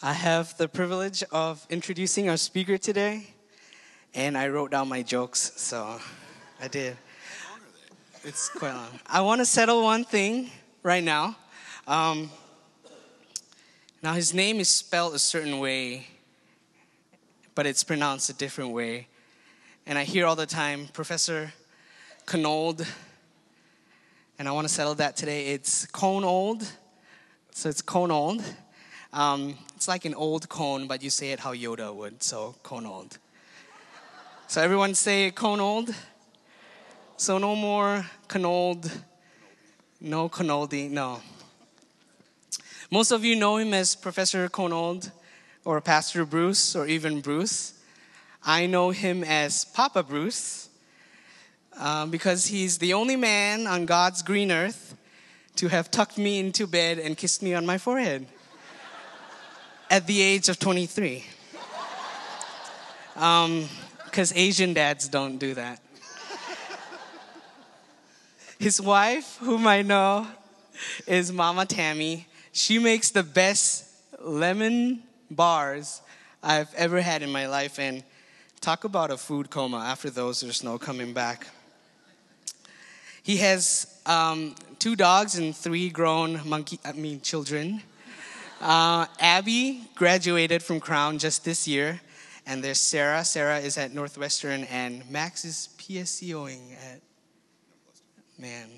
I have the privilege of introducing our speaker today, and I wrote down my jokes, so I did. It's quite long. I want to settle one thing right now. Um, now, his name is spelled a certain way, but it's pronounced a different way. And I hear all the time, Professor Konold, and I want to settle that today. It's cone old, so it's cone old. Um, it's like an old cone, but you say it how Yoda would, so cone old. So everyone say cone old. So no more canold, no canoldi, no. Most of you know him as Professor Konold or Pastor Bruce or even Bruce. I know him as Papa Bruce um, because he's the only man on God's green earth to have tucked me into bed and kissed me on my forehead at the age of 23. Because um, Asian dads don't do that. His wife, whom I know, is Mama Tammy. She makes the best lemon bars I've ever had in my life. And talk about a food coma. After those, there's no coming back. He has um, two dogs and three grown monkey, I mean, children. Uh, Abby graduated from Crown just this year, and there's Sarah. Sarah is at Northwestern, and Max is PSEOing at man.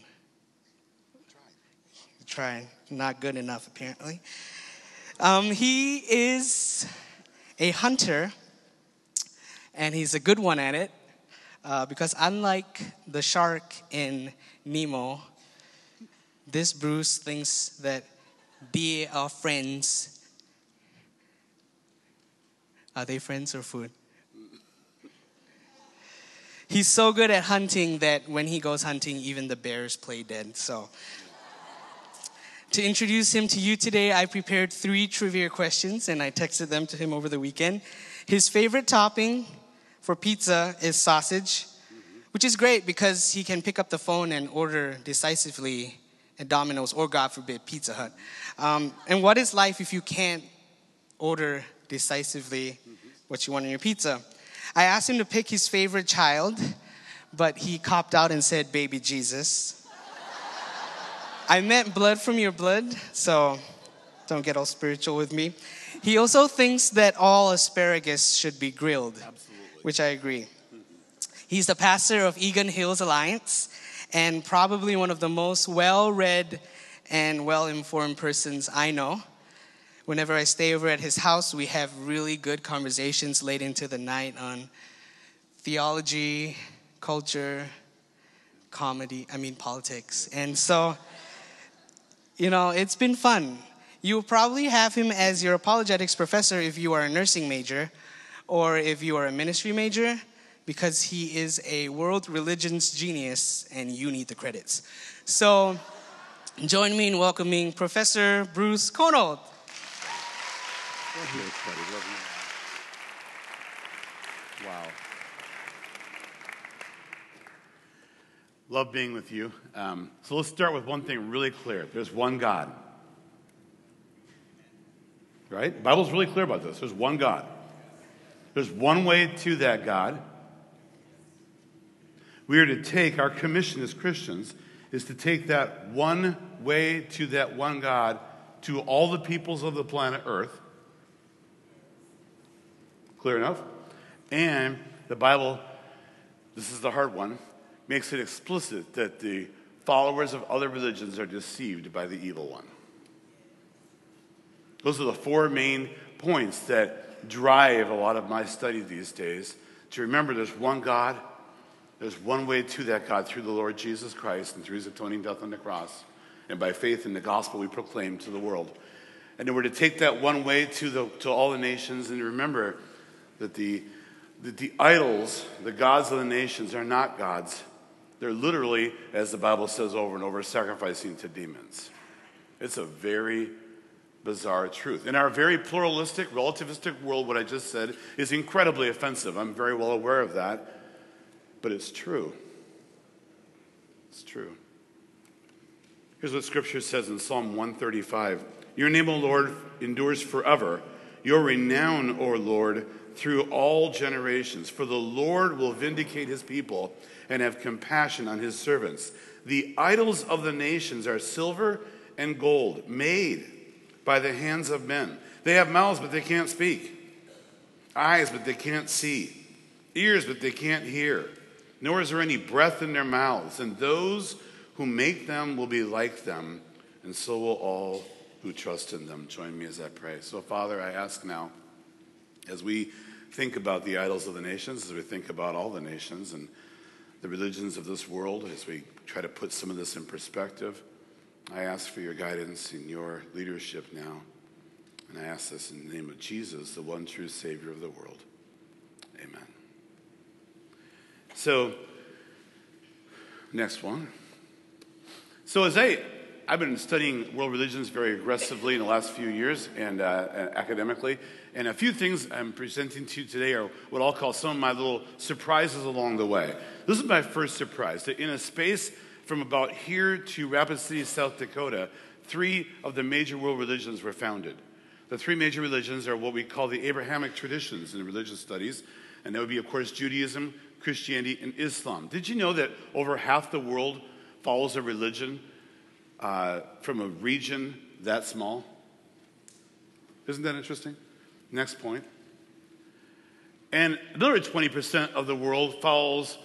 Trying, not good enough apparently. Um, he is a hunter, and he's a good one at it. Uh, because unlike the shark in Nemo, this Bruce thinks that they are friends. Are they friends or food? He's so good at hunting that when he goes hunting, even the bears play dead. So, to introduce him to you today, I prepared three trivia questions and I texted them to him over the weekend. His favorite topping for pizza is sausage, which is great because he can pick up the phone and order decisively at Domino's or, God forbid, Pizza Hut. Um, and what is life if you can't order decisively what you want in your pizza? I asked him to pick his favorite child, but he copped out and said, Baby Jesus. I meant blood from your blood, so don't get all spiritual with me. He also thinks that all asparagus should be grilled, Absolutely. which I agree. He's the pastor of Eagan Hills Alliance and probably one of the most well read and well informed persons I know. Whenever I stay over at his house, we have really good conversations late into the night on theology, culture, comedy, I mean, politics. And so, you know, it's been fun. You'll probably have him as your apologetics professor if you are a nursing major or if you are a ministry major, because he is a world religions genius and you need the credits. So, join me in welcoming Professor Bruce Konold. Love. Wow. Love being with you. Um, so let's start with one thing really clear. There's one God. Right? The Bible's really clear about this. There's one God. There's one way to that God. We are to take our commission as Christians is to take that one way to that one God to all the peoples of the planet Earth Clear enough? And the Bible, this is the hard one, makes it explicit that the followers of other religions are deceived by the evil one. Those are the four main points that drive a lot of my study these days. To remember there's one God, there's one way to that God through the Lord Jesus Christ and through his atoning death on the cross, and by faith in the gospel we proclaim to the world. And then we're to take that one way to, the, to all the nations and remember that the, that the idols, the gods of the nations, are not gods. They're literally, as the Bible says over and over, sacrificing to demons. It's a very bizarre truth. In our very pluralistic, relativistic world, what I just said is incredibly offensive. I'm very well aware of that, but it's true. It's true. Here's what Scripture says in Psalm 135 Your name, O Lord, endures forever. your renown, O Lord, through all generations. For the Lord will vindicate his people and have compassion on his servants. The idols of the nations are silver and gold, made by the hands of men. They have mouths, but they can't speak, eyes, but they can't see, ears, but they can't hear, nor is there any breath in their mouths. And those who make them will be like them, and so will all who trust in them. Join me as I pray. So, Father, I ask now, as we think about the idols of the nations, as we think about all the nations and the religions of this world, as we try to put some of this in perspective, I ask for your guidance and your leadership now. And I ask this in the name of Jesus, the one true Savior of the world. Amen. So, next one. So, as I I've been studying world religions very aggressively in the last few years and uh, academically. And a few things I'm presenting to you today are what I'll call some of my little surprises along the way. This is my first surprise that in a space from about here to Rapid City, South Dakota, three of the major world religions were founded. The three major religions are what we call the Abrahamic traditions in religious studies, and that would be, of course, Judaism, Christianity, and Islam. Did you know that over half the world follows a religion uh, from a region that small. Isn't that interesting? Next point. And another 20% of the world follows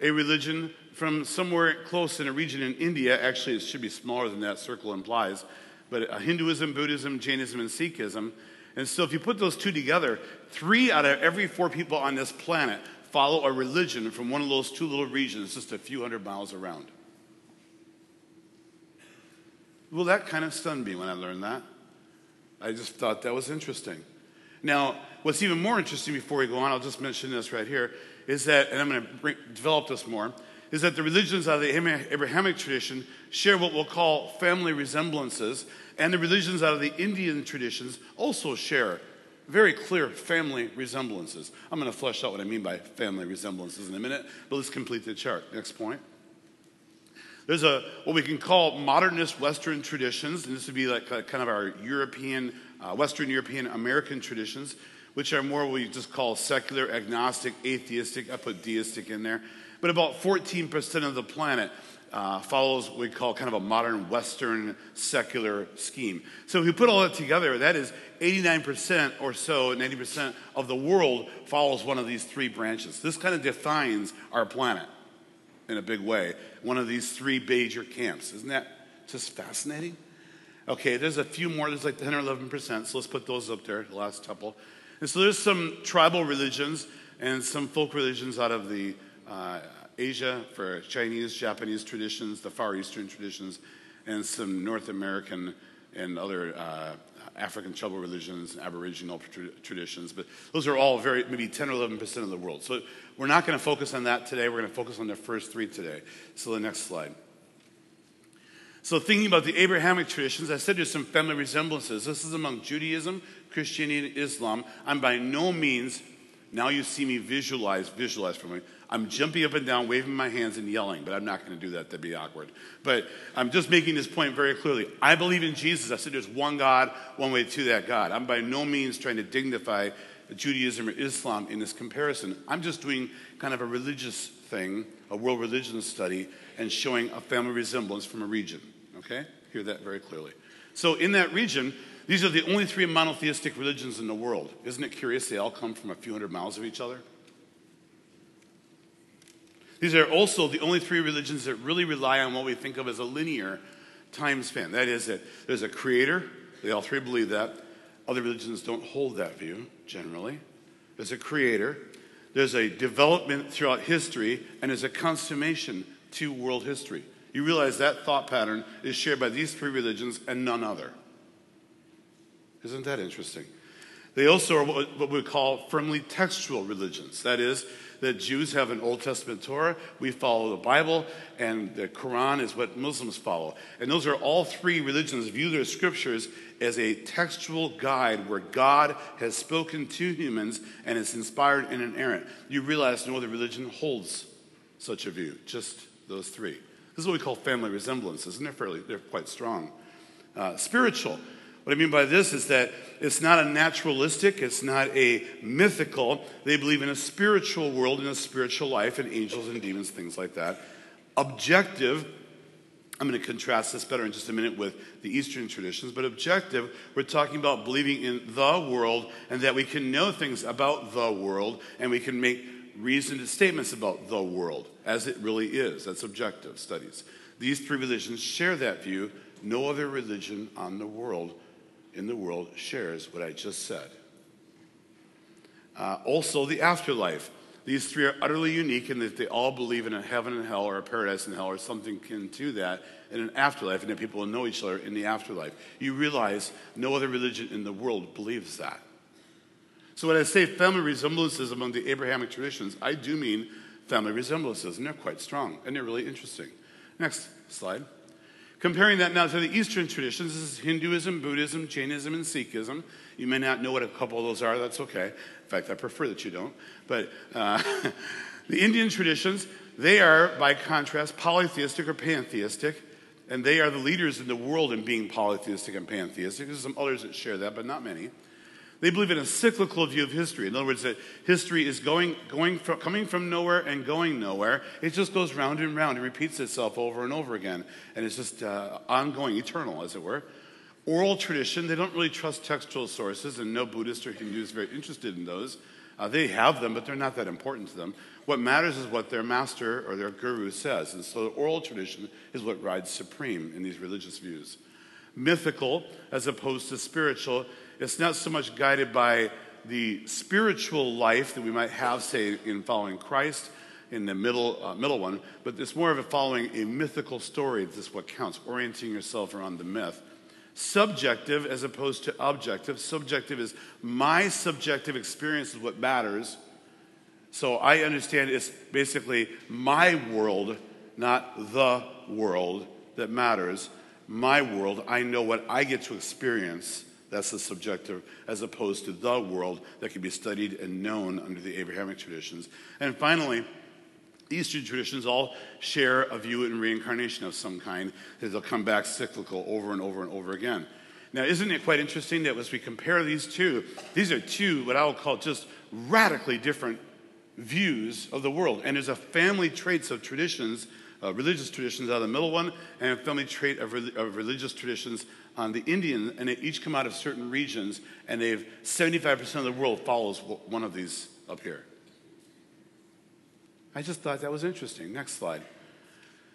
a religion from somewhere close in a region in India. Actually, it should be smaller than that circle implies. But uh, Hinduism, Buddhism, Jainism, and Sikhism. And so, if you put those two together, three out of every four people on this planet follow a religion from one of those two little regions just a few hundred miles around. Well, that kind of stunned me when I learned that. I just thought that was interesting. Now, what's even more interesting before we go on, I'll just mention this right here, is that, and I'm going to bring, develop this more, is that the religions out of the Abrahamic tradition share what we'll call family resemblances, and the religions out of the Indian traditions also share very clear family resemblances. I'm going to flesh out what I mean by family resemblances in a minute, but let's complete the chart. Next point. There's a what we can call modernist Western traditions, and this would be like a, kind of our European, uh, Western European American traditions, which are more what we just call secular, agnostic, atheistic. I put deistic in there, but about 14% of the planet uh, follows what we call kind of a modern Western secular scheme. So if we put all that together, that is 89% or so, 90% of the world follows one of these three branches. This kind of defines our planet in a big way, one of these three major camps. Isn't that just fascinating? Okay, there's a few more. There's like 10 or 11%, so let's put those up there, the last couple. And so there's some tribal religions and some folk religions out of the uh, Asia for Chinese, Japanese traditions, the Far Eastern traditions, and some North American and other uh, African tribal religions, and Aboriginal tra- traditions. But those are all very, maybe 10 or 11% of the world. So we're not going to focus on that today. We're going to focus on the first three today. So the next slide. So, thinking about the Abrahamic traditions, I said there's some family resemblances. This is among Judaism, Christianity, and Islam. I'm by no means, now you see me visualize, visualize for me. I'm jumping up and down, waving my hands, and yelling, but I'm not going to do that. That'd be awkward. But I'm just making this point very clearly. I believe in Jesus. I said there's one God, one way to that God. I'm by no means trying to dignify Judaism or Islam in this comparison. I'm just doing kind of a religious thing, a world religion study, and showing a family resemblance from a region. Okay? Hear that very clearly. So, in that region, these are the only three monotheistic religions in the world. Isn't it curious? They all come from a few hundred miles of each other. These are also the only three religions that really rely on what we think of as a linear time span. That is, that there's a creator, they all three believe that. Other religions don't hold that view generally. There's a creator, there's a development throughout history, and there's a consummation to world history. You realize that thought pattern is shared by these three religions and none other. Isn't that interesting? They also are what we call firmly textual religions. That is, that Jews have an Old Testament Torah, we follow the Bible, and the Quran is what Muslims follow. And those are all three religions view their scriptures as a textual guide where God has spoken to humans and is inspired and inerrant. You realize no other religion holds such a view, just those three. This is what we call family resemblances, and they're fairly, they're quite strong. Uh, spiritual. What I mean by this is that it's not a naturalistic, it's not a mythical. They believe in a spiritual world and a spiritual life and angels and demons, things like that. Objective, I'm going to contrast this better in just a minute with the Eastern traditions, but objective, we're talking about believing in the world and that we can know things about the world and we can make reasoned statements about the world as it really is. That's objective studies. These three religions share that view. No other religion on the world in the world shares what I just said. Uh, also, the afterlife. These three are utterly unique in that they all believe in a heaven and hell or a paradise and hell or something akin to that in an afterlife and that people will know each other in the afterlife. You realize no other religion in the world believes that. So when I say family resemblances among the Abrahamic traditions, I do mean family resemblances, and they're quite strong, and they're really interesting. Next slide. Comparing that now to the Eastern traditions, this is Hinduism, Buddhism, Jainism, and Sikhism. You may not know what a couple of those are, that's okay. In fact, I prefer that you don't. But uh, the Indian traditions, they are, by contrast, polytheistic or pantheistic, and they are the leaders in the world in being polytheistic and pantheistic. There's some others that share that, but not many. They believe in a cyclical view of history. In other words, that history is going, going from, coming from nowhere and going nowhere. It just goes round and round. It repeats itself over and over again. And it's just uh, ongoing, eternal, as it were. Oral tradition, they don't really trust textual sources, and no Buddhist or Hindu is very interested in those. Uh, they have them, but they're not that important to them. What matters is what their master or their guru says. And so the oral tradition is what rides supreme in these religious views. Mythical, as opposed to spiritual, it's not so much guided by the spiritual life that we might have, say, in following Christ in the middle, uh, middle one, but it's more of a following a mythical story. That's what counts, orienting yourself around the myth. Subjective as opposed to objective. Subjective is my subjective experience is what matters. So I understand it's basically my world, not the world, that matters. My world, I know what I get to experience that's the subjective, as opposed to the world that can be studied and known under the Abrahamic traditions. And finally, Eastern traditions all share a view in reincarnation of some kind, that they'll come back cyclical over and over and over again. Now, isn't it quite interesting that as we compare these two, these are two, what I would call just radically different views of the world. And there's a family traits of traditions, uh, religious traditions out of the middle one, and a family trait of, re- of religious traditions on the Indian, and they each come out of certain regions, and they've 75% of the world follows one of these up here. I just thought that was interesting. Next slide.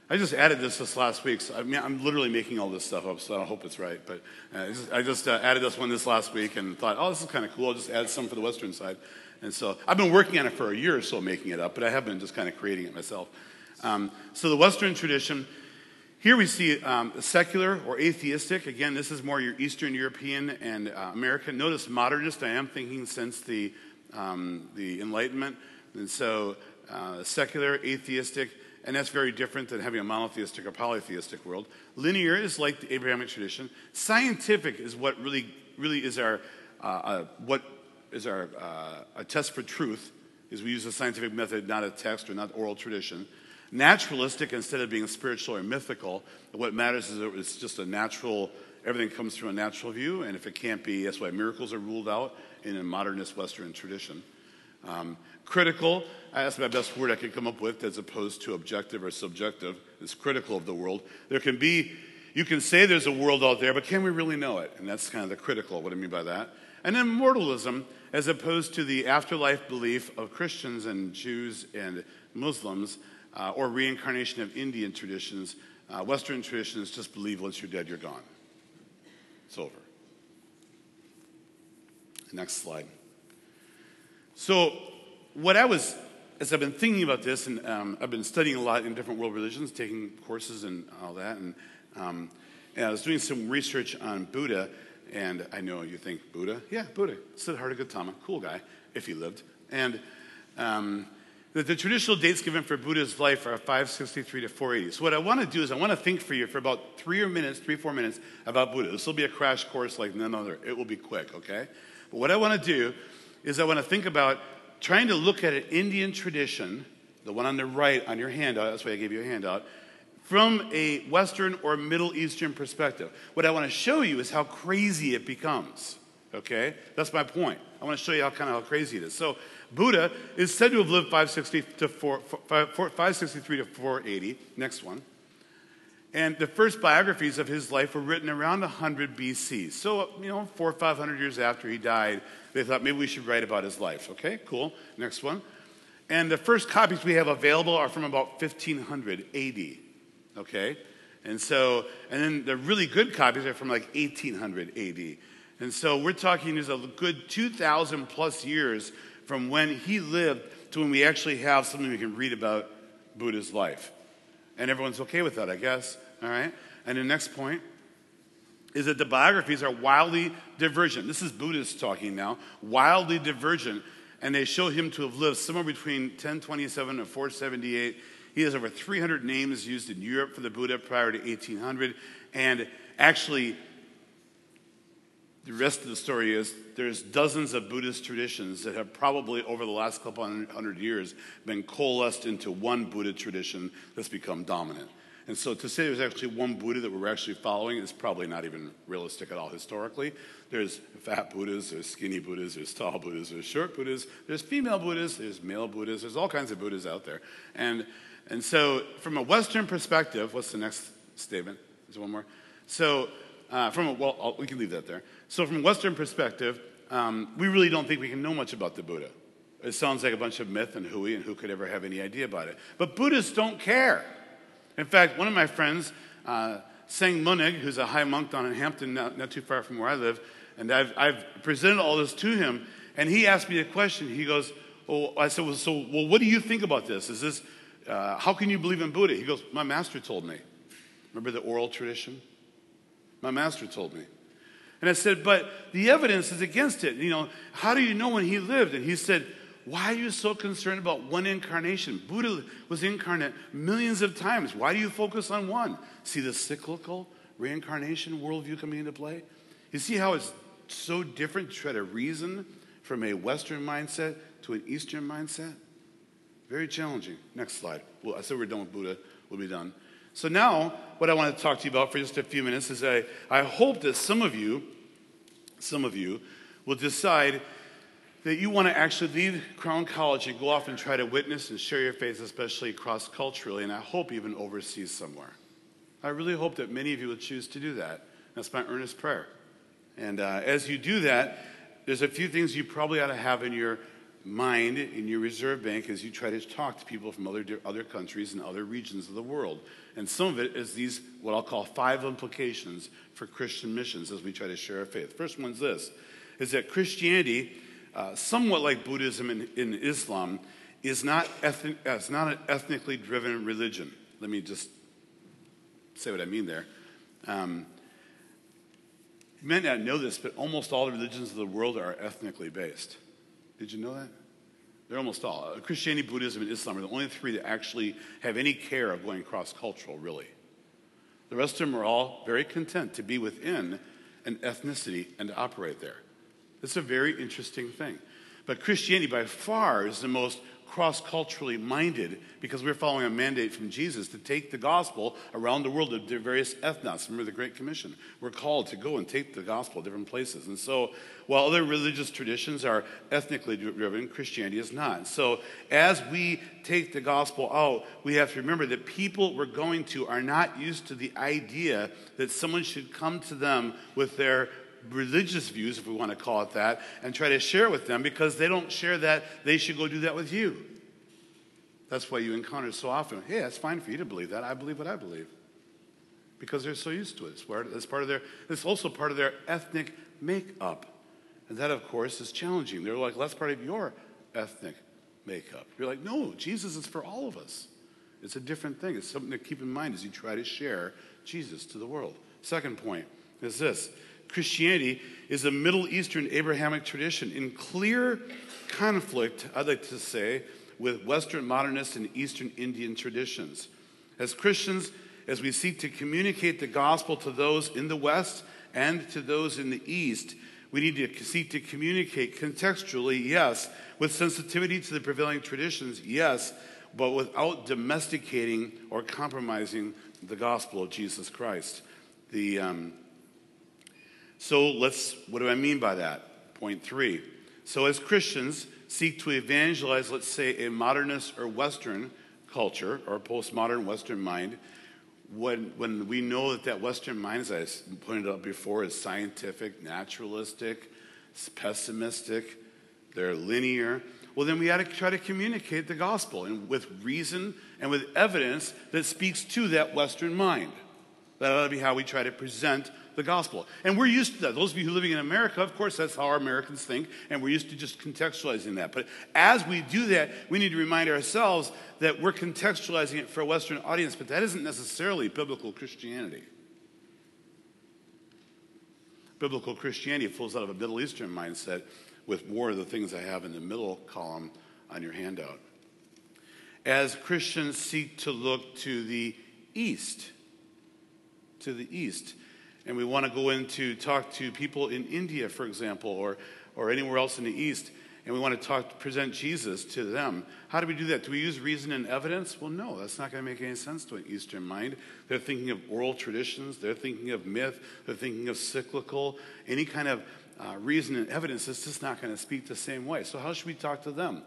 I just added this this last week. So I mean, I'm literally making all this stuff up, so I hope it's right. But uh, I just uh, added this one this last week and thought, oh, this is kind of cool. I'll just add some for the Western side. And so I've been working on it for a year or so, making it up, but I have been just kind of creating it myself. Um, so the Western tradition here we see um, secular or atheistic. Again, this is more your Eastern European and uh, American. Notice modernist, I am thinking since the, um, the Enlightenment. And so uh, secular, atheistic, and that's very different than having a monotheistic or polytheistic world. Linear is like the Abrahamic tradition. Scientific is what really, really is our, uh, uh what is our uh, a test for truth, is we use a scientific method, not a text or not oral tradition naturalistic instead of being spiritual or mythical. What matters is it's just a natural, everything comes through a natural view, and if it can't be, that's why miracles are ruled out in a modernist Western tradition. Um, critical, that's my best word I could come up with as opposed to objective or subjective, is critical of the world. There can be, you can say there's a world out there, but can we really know it? And that's kind of the critical, what I mean by that. And then mortalism, as opposed to the afterlife belief of Christians and Jews and Muslims, uh, or reincarnation of Indian traditions. Uh, Western traditions just believe once you're dead, you're gone. It's over. Next slide. So, what I was, as I've been thinking about this, and um, I've been studying a lot in different world religions, taking courses and all that, and, um, and I was doing some research on Buddha, and I know you think Buddha, yeah, Buddha, Siddhartha Gautama, cool guy, if he lived, and um, that the traditional dates given for Buddha's life are 563 to 480. So what I want to do is I want to think for you for about three or minutes, three, four minutes about Buddha. This will be a crash course like none other. It will be quick, okay? But what I want to do is I want to think about trying to look at an Indian tradition, the one on the right on your handout, that's why I gave you a handout, from a Western or Middle Eastern perspective. What I want to show you is how crazy it becomes. Okay? That's my point. I want to show you how kind of how crazy it is. So, Buddha is said to have lived 560 to 4, 563 to 480. Next one. And the first biographies of his life were written around 100 BC. So, you know, four or 500 years after he died, they thought maybe we should write about his life. Okay, cool. Next one. And the first copies we have available are from about 1500 AD okay? And so, and then the really good copies are from like 1800 AD. And so we're talking there's a good 2,000 plus years from when he lived to when we actually have something we can read about Buddha's life. And everyone's okay with that, I guess. All right? And the next point is that the biographies are wildly divergent. This is Buddhist talking now, wildly divergent. And they show him to have lived somewhere between 1027 and 478 he has over 300 names used in Europe for the Buddha prior to 1800. And actually, the rest of the story is there's dozens of Buddhist traditions that have probably over the last couple hundred years been coalesced into one Buddha tradition that's become dominant. And so to say there's actually one Buddha that we're actually following is probably not even realistic at all historically. There's fat Buddhas, there's skinny Buddhas, there's tall Buddhas, there's short Buddhas, there's female Buddhas, there's male Buddhas, there's all kinds of Buddhas out there. And and so, from a Western perspective, what's the next statement? Is one more? So, uh, from a, well, I'll, we can leave that there. So, from a Western perspective, um, we really don't think we can know much about the Buddha. It sounds like a bunch of myth and hooey, and who could ever have any idea about it? But Buddhists don't care. In fact, one of my friends, uh, Sang Munig, who's a high monk down in Hampton, not, not too far from where I live, and I've, I've, presented all this to him, and he asked me a question. He goes, "Oh, I said, well, so, well, what do you think about this? Is this uh, How can you believe in Buddha? He goes, My master told me. Remember the oral tradition? My master told me. And I said, But the evidence is against it. You know, how do you know when he lived? And he said, Why are you so concerned about one incarnation? Buddha was incarnate millions of times. Why do you focus on one? See the cyclical reincarnation worldview coming into play? You see how it's so different to try to reason from a Western mindset to an Eastern mindset? Very challenging. Next slide. Well, I said we're done with Buddha. We'll be done. So now, what I want to talk to you about for just a few minutes is I, I hope that some of you, some of you, will decide that you want to actually leave Crown College and go off and try to witness and share your faith, especially cross culturally, and I hope even overseas somewhere. I really hope that many of you will choose to do that. That's my earnest prayer. And uh, as you do that, there's a few things you probably ought to have in your mind in your reserve bank as you try to talk to people from other, other countries and other regions of the world. And some of it is these, what I'll call five implications for Christian missions as we try to share our faith. First one's this is that Christianity, uh, somewhat like Buddhism in, in Islam, is not, ethnic, uh, it's not an ethnically driven religion. Let me just say what I mean there. Um, you may not know this, but almost all the religions of the world are ethnically based. Did you know that? They're almost all. Uh, Christianity, Buddhism, and Islam are the only three that actually have any care of going cross cultural, really. The rest of them are all very content to be within an ethnicity and to operate there. It's a very interesting thing. But Christianity, by far, is the most cross culturally minded because we're following a mandate from Jesus to take the gospel around the world to various ethnos. Remember the Great Commission? We're called to go and take the gospel to different places. And so, while other religious traditions are ethnically driven, Christianity is not. So, as we take the gospel out, we have to remember that people we're going to are not used to the idea that someone should come to them with their religious views, if we want to call it that, and try to share with them because they don't share that, they should go do that with you. That's why you encounter so often. Hey, that's fine for you to believe that. I believe what I believe. Because they're so used to it. It's part, it's part of their, it's also part of their ethnic makeup. And that, of course, is challenging. They're like, well, that's part of your ethnic makeup. You're like, no, Jesus is for all of us. It's a different thing. It's something to keep in mind as you try to share Jesus to the world. Second point is this Christianity is a Middle Eastern Abrahamic tradition in clear conflict, I'd like to say, with Western modernist and Eastern Indian traditions. As Christians, as we seek to communicate the gospel to those in the West and to those in the East, we need to seek to communicate contextually, yes, with sensitivity to the prevailing traditions, yes, but without domesticating or compromising the gospel of Jesus Christ. The, um, so let's, what do I mean by that? Point three. So as Christians seek to evangelize, let's say, a modernist or Western culture or postmodern Western mind, when, when we know that that Western mind, as I pointed out before, is scientific, naturalistic, pessimistic, they're linear, well, then we got to try to communicate the gospel and with reason and with evidence that speaks to that Western mind. That ought to be how we try to present the gospel. And we're used to that. Those of you who are living in America, of course, that's how our Americans think, and we're used to just contextualizing that. But as we do that, we need to remind ourselves that we're contextualizing it for a Western audience, but that isn't necessarily biblical Christianity. Biblical Christianity flows out of a Middle Eastern mindset with more of the things I have in the middle column on your handout. As Christians seek to look to the East, to the East, and we want to go in to talk to people in India, for example, or, or anywhere else in the East, and we want to talk, present Jesus to them. How do we do that? Do we use reason and evidence? Well, no, that's not going to make any sense to an Eastern mind. They're thinking of oral traditions, they're thinking of myth, they're thinking of cyclical, any kind of uh, reason and evidence is just not going to speak the same way. So, how should we talk to them?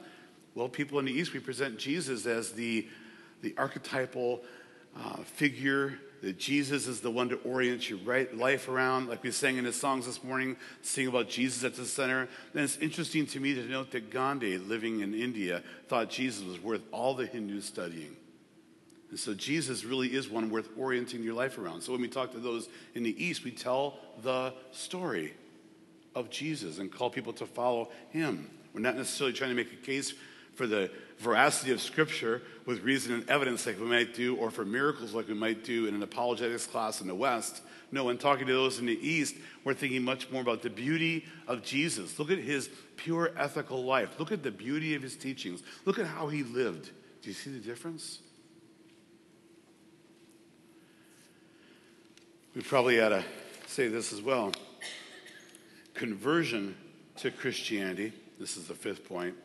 Well, people in the East, we present Jesus as the, the archetypal uh, figure that Jesus is the one to orient your right life around, like we sang in his songs this morning, sing about Jesus at the center. Then it's interesting to me to note that Gandhi, living in India, thought Jesus was worth all the Hindus studying. And so Jesus really is one worth orienting your life around. So when we talk to those in the East, we tell the story of Jesus and call people to follow him. We're not necessarily trying to make a case for the veracity of Scripture with reason and evidence like we might do, or for miracles like we might do in an apologetics class in the West. No, when talking to those in the East, we're thinking much more about the beauty of Jesus. Look at his pure ethical life. Look at the beauty of his teachings. Look at how he lived. Do you see the difference? We probably ought to say this as well. Conversion to Christianity, this is the fifth point,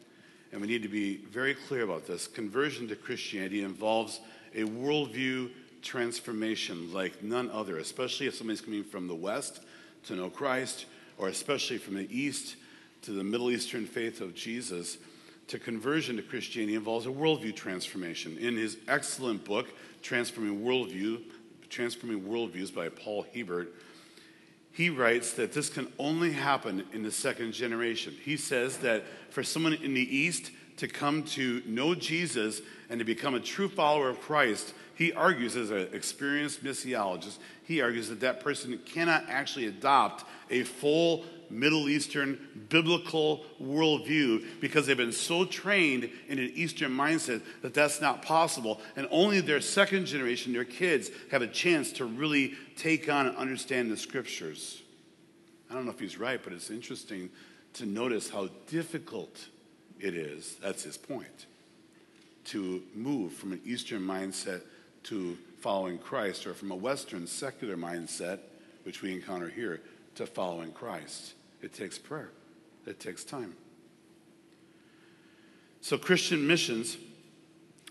and we need to be very clear about this. Conversion to Christianity involves a worldview transformation like none other, especially if somebody's coming from the West to know Christ, or especially from the East to the Middle Eastern faith of Jesus. To conversion to Christianity involves a worldview transformation. In his excellent book, Transforming Worldview, Transforming Worldviews by Paul Hiebert, he writes that this can only happen in the second generation. He says that for someone in the East to come to know Jesus and to become a true follower of Christ, he argues, as an experienced missiologist, he argues that that person cannot actually adopt a full Middle Eastern biblical worldview because they've been so trained in an Eastern mindset that that's not possible. And only their second generation, their kids, have a chance to really take on and understand the scriptures. I don't know if he's right, but it's interesting to notice how difficult it is. That's his point. To move from an Eastern mindset to following Christ, or from a Western secular mindset, which we encounter here, to following Christ. It takes prayer, it takes time. So, Christian missions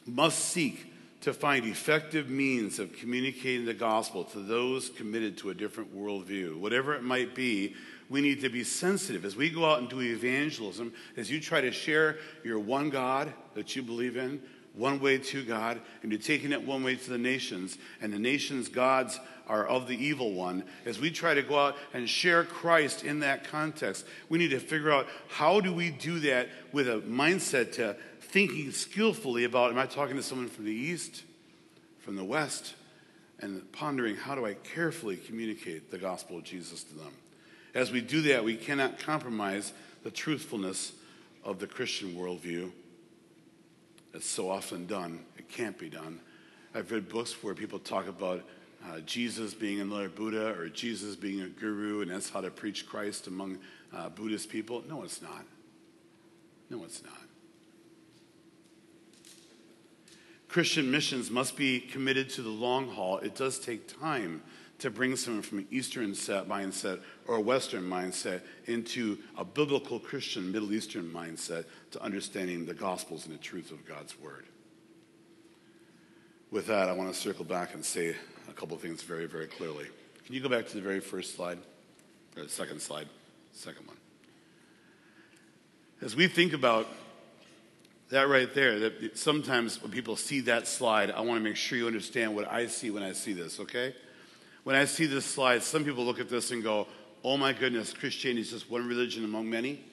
must seek to find effective means of communicating the gospel to those committed to a different worldview. Whatever it might be, we need to be sensitive as we go out and do evangelism, as you try to share your one God that you believe in one way to God, and you're taking it one way to the nations, and the nations' gods are of the evil one. As we try to go out and share Christ in that context, we need to figure out how do we do that with a mindset to thinking skillfully about am I talking to someone from the east, from the west, and pondering how do I carefully communicate the gospel of Jesus to them. As we do that, we cannot compromise the truthfulness of the Christian worldview it's so often done. It can't be done. I've read books where people talk about uh, Jesus being another Buddha or Jesus being a guru, and that's how to preach Christ among uh, Buddhist people. No, it's not. No, it's not. Christian missions must be committed to the long haul. It does take time to bring someone from an Eastern mindset or a Western mindset into a biblical Christian Middle Eastern mindset to understanding the Gospels and the truth of God's Word. with that, I want to circle back and say a couple of things very, very clearly. Can you go back to the very first slide? Or the second slide, second one. As we think about that right there, that sometimes when people see that slide, I want to make sure you understand what I see when I see this, okay? When I see this slide, some people look at this and go, oh my goodness, Christianity is just one religion among many.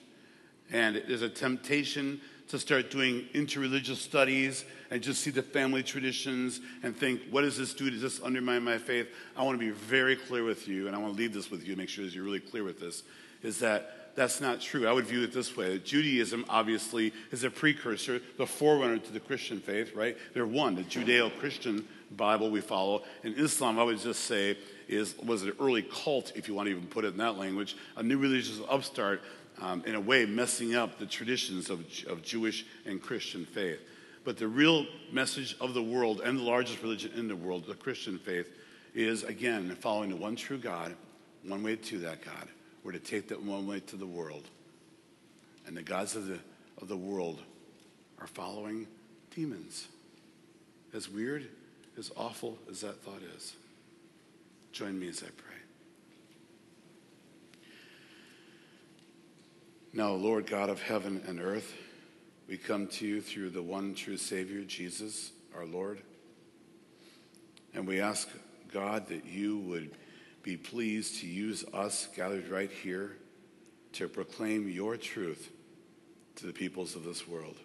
And there's a temptation to start doing interreligious studies and just see the family traditions and think, what does this do? Does this undermine my faith? I want to be very clear with you, and I want to leave this with you, make sure that you're really clear with this, is that that's not true. I would view it this way. Judaism, obviously, is a precursor, the forerunner to the Christian faith, right? They're one, the Judeo Christian Bible we follow. And Islam, I would just say, is was an early cult, if you want to even put it in that language, a new religious upstart, um, in a way, messing up the traditions of, of Jewish and Christian faith. But the real message of the world and the largest religion in the world, the Christian faith, is again following the one true God, one way to that God. We're to take that one way to the world. And the gods of the, of the world are following demons. As weird, as awful as that thought is. Join me as I pray. Now, Lord God of heaven and earth, we come to you through the one true Savior, Jesus, our Lord. And we ask, God, that you would be pleased to use us gathered right here to proclaim your truth to the peoples of this world.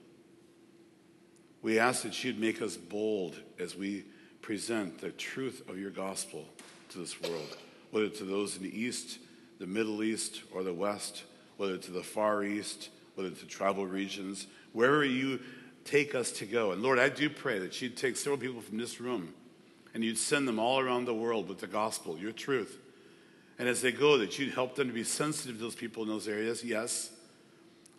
We ask that you'd make us bold as we present the truth of your gospel to this world, whether to those in the East, the Middle East, or the West, whether to the Far East, whether to tribal regions, wherever you take us to go. And Lord, I do pray that you'd take several people from this room and you'd send them all around the world with the gospel, your truth. And as they go, that you'd help them to be sensitive to those people in those areas, yes.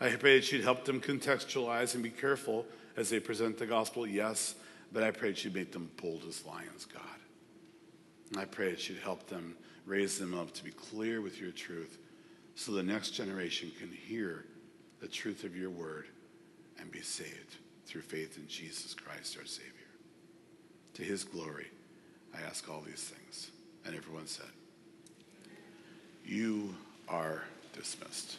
I pray that you'd help them contextualize and be careful as they present the gospel, yes. But I pray that you'd make them bold as lions, God. And I pray that you'd help them, raise them up to be clear with your truth so the next generation can hear the truth of your word and be saved through faith in Jesus Christ, our Savior. To his glory, I ask all these things. And everyone said, You are dismissed.